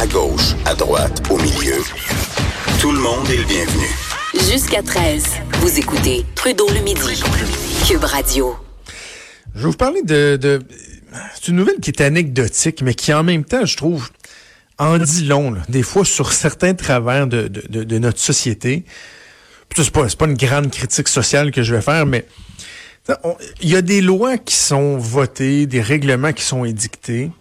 À gauche, à droite, au milieu. Tout le monde est le bienvenu. Jusqu'à 13, vous écoutez Trudeau le midi. Cube Radio. Je vais vous parler de... de c'est une nouvelle qui est anecdotique, mais qui en même temps, je trouve, en dit long, là, des fois, sur certains travers de, de, de notre société. C'est pas, pas une grande critique sociale que je vais faire, mais il y a des lois qui sont votées, des règlements qui sont édictés.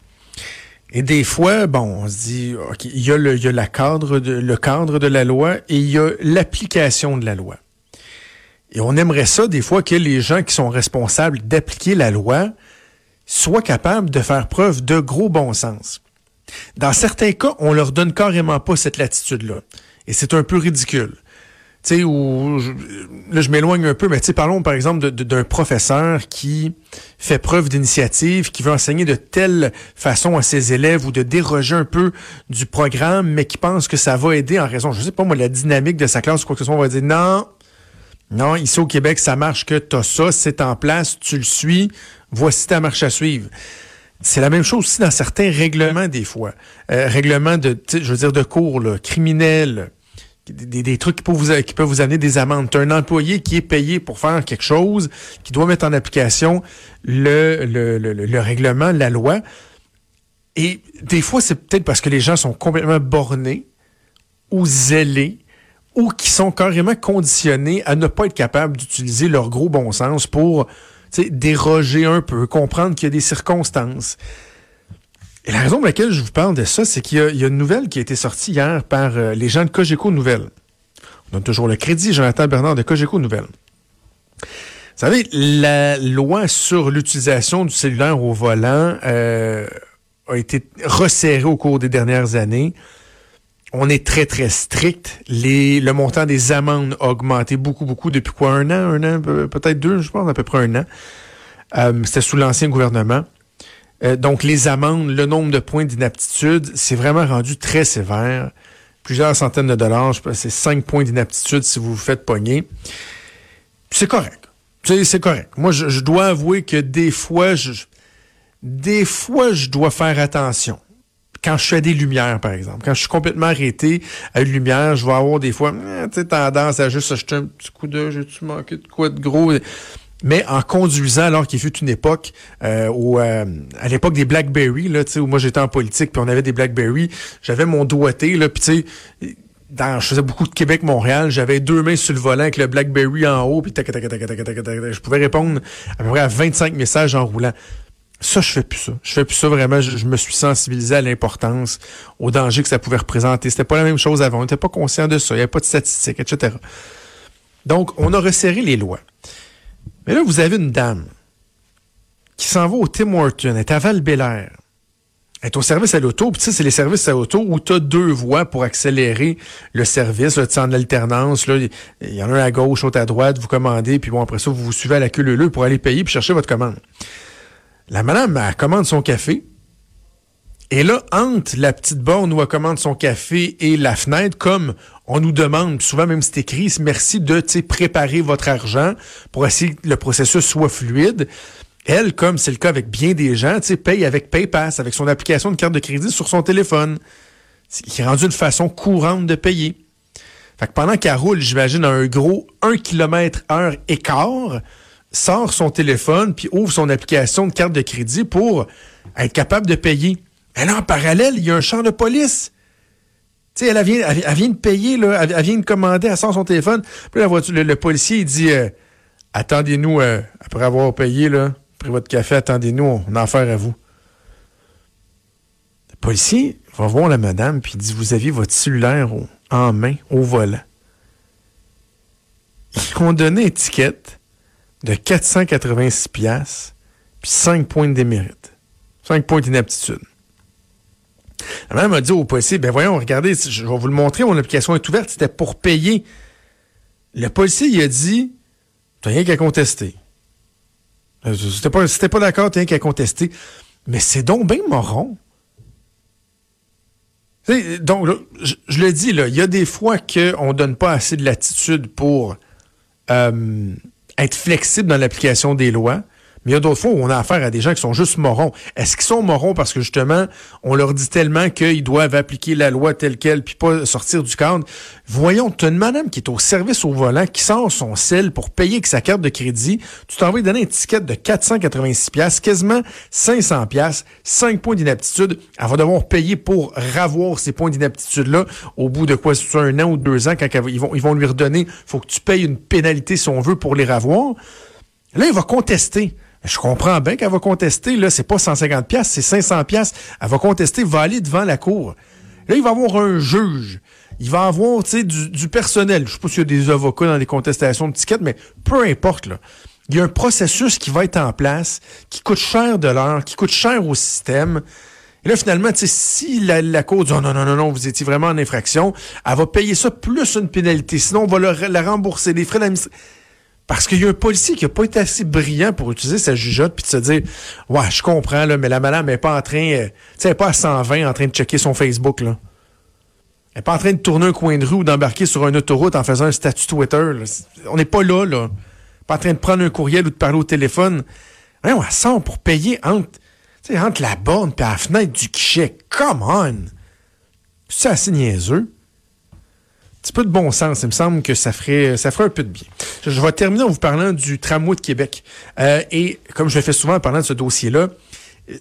Et des fois, bon, on se dit, OK, il y a le, cadre de la loi et il y a l'application de la loi. Et on aimerait ça, des fois, que les gens qui sont responsables d'appliquer la loi soient capables de faire preuve de gros bon sens. Dans certains cas, on leur donne carrément pas cette latitude-là. Et c'est un peu ridicule tu sais, où là je m'éloigne un peu, mais tu sais, parlons par exemple d'un professeur qui fait preuve d'initiative, qui veut enseigner de telle façon à ses élèves ou de déroger un peu du programme, mais qui pense que ça va aider en raison, je sais pas moi, la dynamique de sa classe ou quoi que ce soit, on va dire non, non, ici au Québec, ça marche que t'as ça, c'est en place, tu le suis, voici ta marche à suivre. C'est la même chose aussi dans certains règlements des fois. Euh, règlements de, je veux dire, de cours là, criminels, des, trucs qui peuvent, vous, amener des amendes. Tu un employé qui est payé pour faire quelque chose, qui doit mettre en application le, le règlement, la loi. Et des fois, c'est peut-être parce que les gens sont complètement bornés ou zélés ou qui sont carrément conditionnés à ne pas être capables d'utiliser leur gros bon sens pour déroger un peu, comprendre qu'il y a des circonstances. Et la raison pour laquelle je vous parle de ça, c'est qu'il y, a une nouvelle qui a été sortie hier par euh, les gens de Cogeco Nouvelles. On donne toujours le crédit, Jonathan Bernard de Cogeco Nouvelles. Vous savez, la loi sur l'utilisation du cellulaire au volant euh, a été resserrée au cours des dernières années. On est très, très strict. Les, le montant des amendes a augmenté beaucoup, beaucoup depuis quoi? Un an, un an, peut-être deux, je pense, à peu près un an. Euh, C'était sous l'ancien gouvernement. Euh, donc, les amendes, le nombre de points d'inaptitude, c'est vraiment rendu très sévère. Plusieurs centaines de dollars, je c'est cinq points d'inaptitude si vous vous faites pogner. C'est correct. C'est correct. Moi, je, dois avouer que des fois, je, des fois, je dois faire attention. Quand je fais des lumières, par exemple, quand je suis complètement arrêté à une lumière, je vais avoir des fois eh, tendance à juste acheter un petit coup d'œil, j'ai-tu manqué de quoi de gros? Mais en conduisant alors qu'il fut une époque euh, où euh, à l'époque des BlackBerry là, où moi j'étais en politique puis on avait des BlackBerry, j'avais mon doigté là puis tu sais dans, je faisais beaucoup de Québec-Montréal, j'avais deux mains sur le volant avec le BlackBerry en haut, puis tac, tac, tac, tac, tac, tac, je pouvais répondre à peu près à 25 messages en roulant. Ça, je fais plus ça. Je fais plus ça vraiment. Je, me suis sensibilisé à l'importance, au danger que ça pouvait représenter. C'était pas la même chose avant. On n'était pas conscient de ça. Il n'y avait pas de statistiques, etc. Donc, on a resserré les lois. Mais là, vous avez une dame qui s'en va au Tim Horton, elle est à val Elle est au service à l'auto. Puis tu c'est les services à l'auto où tu as deux voies pour accélérer le service. Tu es en alternance. Il y en a un à gauche, l'autre à droite. Vous commandez. Puis bon, après ça, vous vous suivez à la queue leu pour aller payer puis chercher votre commande. La madame, elle commande son café. Et là, entre la petite borne où elle commande son café et la fenêtre, comme on nous demande, souvent même c'est écrit, merci de préparer votre argent pour essayer que le processus soit fluide. Elle, comme c'est le cas avec bien des gens, paye avec PayPass, avec son application de carte de crédit sur son téléphone. qui est rendu une façon courante de payer. Fait pendant qu'elle roule, j'imagine, un gros 1 km heure écart, sort son téléphone puis ouvre son application de carte de crédit pour être capable de payer. Là, en parallèle, il y a un champ de police. Tu elle vient, de payer, là, elle, vient de commander, elle sort son téléphone. Puis voiture, le, policier, dit euh, Attendez-nous, euh, après avoir payé, là, pris votre café, attendez-nous, on a affaire à vous. Le policier va voir la madame, puis dit Vous aviez votre cellulaire en main, au volant. Ils ont donné une étiquette de 486$, puis 5 points de démérite. 5 points d'inaptitude. La madame a dit au policier, ben voyons, regardez, je vais vous le montrer, mon application est ouverte, c'était pour payer. Le policier, il a dit, t'as rien qu'à contester. Euh, c'était pas, si pas d'accord, t'as rien qu'à contester. Mais c'est donc bien moron. donc, je, le dis, il y a des fois qu'on ne donne pas assez de latitude pour euh, être flexible dans l'application des lois. Mais il y a d'autres fois où on a affaire à des gens qui sont juste morons. Est-ce qu'ils sont morons parce que justement, on leur dit tellement qu'ils doivent appliquer la loi telle qu'elle puis pas sortir du cadre? Voyons, tu as une madame qui est au service au volant, qui sort son sel pour payer avec sa carte de crédit. Tu t'en vas donner un ticket de 486 pièces, quasiment 500 pièces, 5 points d'inaptitude. Elle va devoir payer pour ravoir ces points d'inaptitude-là au bout de quoi, c'est un an ou deux ans, quand ils vont, ils vont lui redonner, faut que tu payes une pénalité si on veut pour les ravoir. Là, il va contester. Je comprends bien qu'elle va contester. Là, c'est pas 150 pièces, c'est 500 pièces. Elle va contester, va devant la cour. Là, il va avoir un juge. Il va avoir, du, personnel. Je sais pas s'il y a des avocats dans les contestations de tickets, mais peu importe. Il y a un processus qui va être en place, qui coûte cher de l'heure, qui coûte cher au système. Et là, finalement, si la, la Cour dit oh, non, non, non, non, vous étiez vraiment en infraction, elle va payer ça plus une pénalité. Sinon, on va la rembourser. Les frais d'administration. Parce qu'il y a un policier qui n'a pas été assez brillant pour utiliser sa jugeote puis de se dire Ouais, je comprends, là, mais la madame n'est pas en train. Euh, tu pas à 120 en train de checker son Facebook, là. Elle n'est pas en train de tourner un coin de rue ou d'embarquer sur une autoroute en faisant un statut Twitter. On n'est pas là, là. Pas en train de prendre un courriel ou de parler au téléphone. Ouais, on sent pour payer entre, entre la borne et la fenêtre du guichet. Come on! C'est assez niaiseux petit peu de bon sens. Il me semble que ça ferait, ça ferait un peu de bien. Je, vais terminer en vous parlant du tramway de Québec. Euh, et comme je le fais souvent en parlant de ce dossier-là,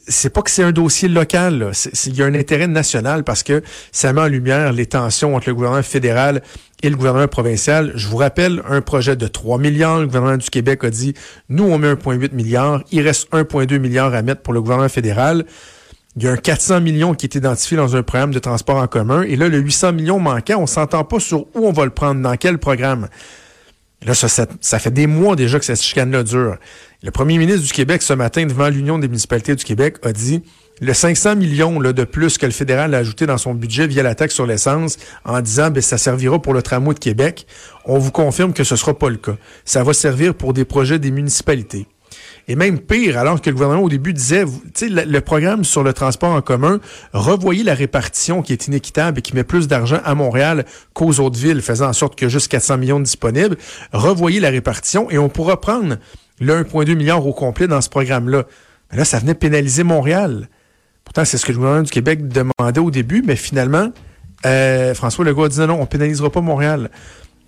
c'est pas que c'est un dossier local. Il y a un intérêt national parce que ça met en lumière les tensions entre le gouvernement fédéral et le gouvernement provincial. Je vous rappelle, un projet de 3 milliards. Le gouvernement du Québec a dit, nous, on met 1,8 milliard. Il reste 1,2 milliard à mettre pour le gouvernement fédéral. Il y a un 400 millions qui est identifié dans un programme de transport en commun. Et là, le 800 millions manquant, on s'entend pas sur où on va le prendre, dans quel programme. Là, ça, ça, fait des mois déjà que cette chicane-là dure. Le premier ministre du Québec, ce matin, devant l'Union des municipalités du Québec, a dit le 500 millions là, de plus que le fédéral a ajouté dans son budget via la taxe sur l'essence en disant ben ça servira pour le tramway de Québec. On vous confirme que ce sera pas le cas. Ça va servir pour des projets des municipalités. Et même pire, alors que le gouvernement au début disait, sais, le, programme sur le transport en commun, revoyez la répartition qui est inéquitable et qui met plus d'argent à Montréal qu'aux autres villes, faisant en sorte que juste 400 millions disponibles. Revoyez la répartition et on pourra prendre le 1,2 milliard au complet dans ce programme-là. Mais là, ça venait pénaliser Montréal. Pourtant, c'est ce que le gouvernement du Québec demandait au début, mais finalement, euh, François Legault a dit non, non, on pénalisera pas Montréal.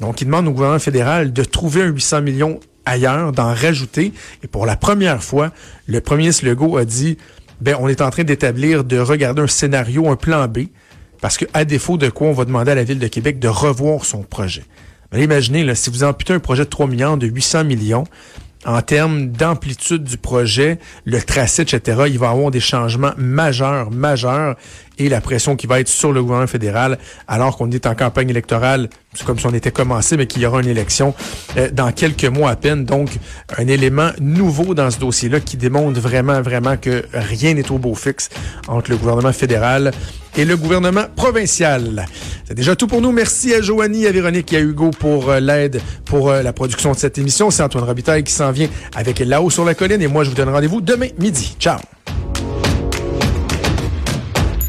Donc, il demande au gouvernement fédéral de trouver un 800 millions ailleurs, d'en rajouter. Et pour la première fois, le premier ministre Legault a dit, ben, on est en train d'établir, de regarder un scénario, un plan B, parce que à défaut de quoi, on va demander à la Ville de Québec de revoir son projet. Ben, imaginez, là, si vous amputez un projet de 3 millions, de 800 millions, en termes d'amplitude du projet, le tracé, etc., il va y avoir des changements majeurs, majeurs, et la pression qui va être sur le gouvernement fédéral, alors qu'on est en campagne électorale, c'est comme si on était commencé, mais qu'il y aura une élection euh, dans quelques mois à peine. Donc, un élément nouveau dans ce dossier-là qui démontre vraiment, vraiment que rien n'est au beau fixe entre le gouvernement fédéral et le gouvernement provincial. C'est déjà tout pour nous. Merci à Joanie, à Véronique et à Hugo pour euh, l'aide pour euh, la production de cette émission. C'est Antoine Robitaille qui s'en vient avec Là-haut sur la colline et moi, je vous donne rendez-vous demain midi. Ciao!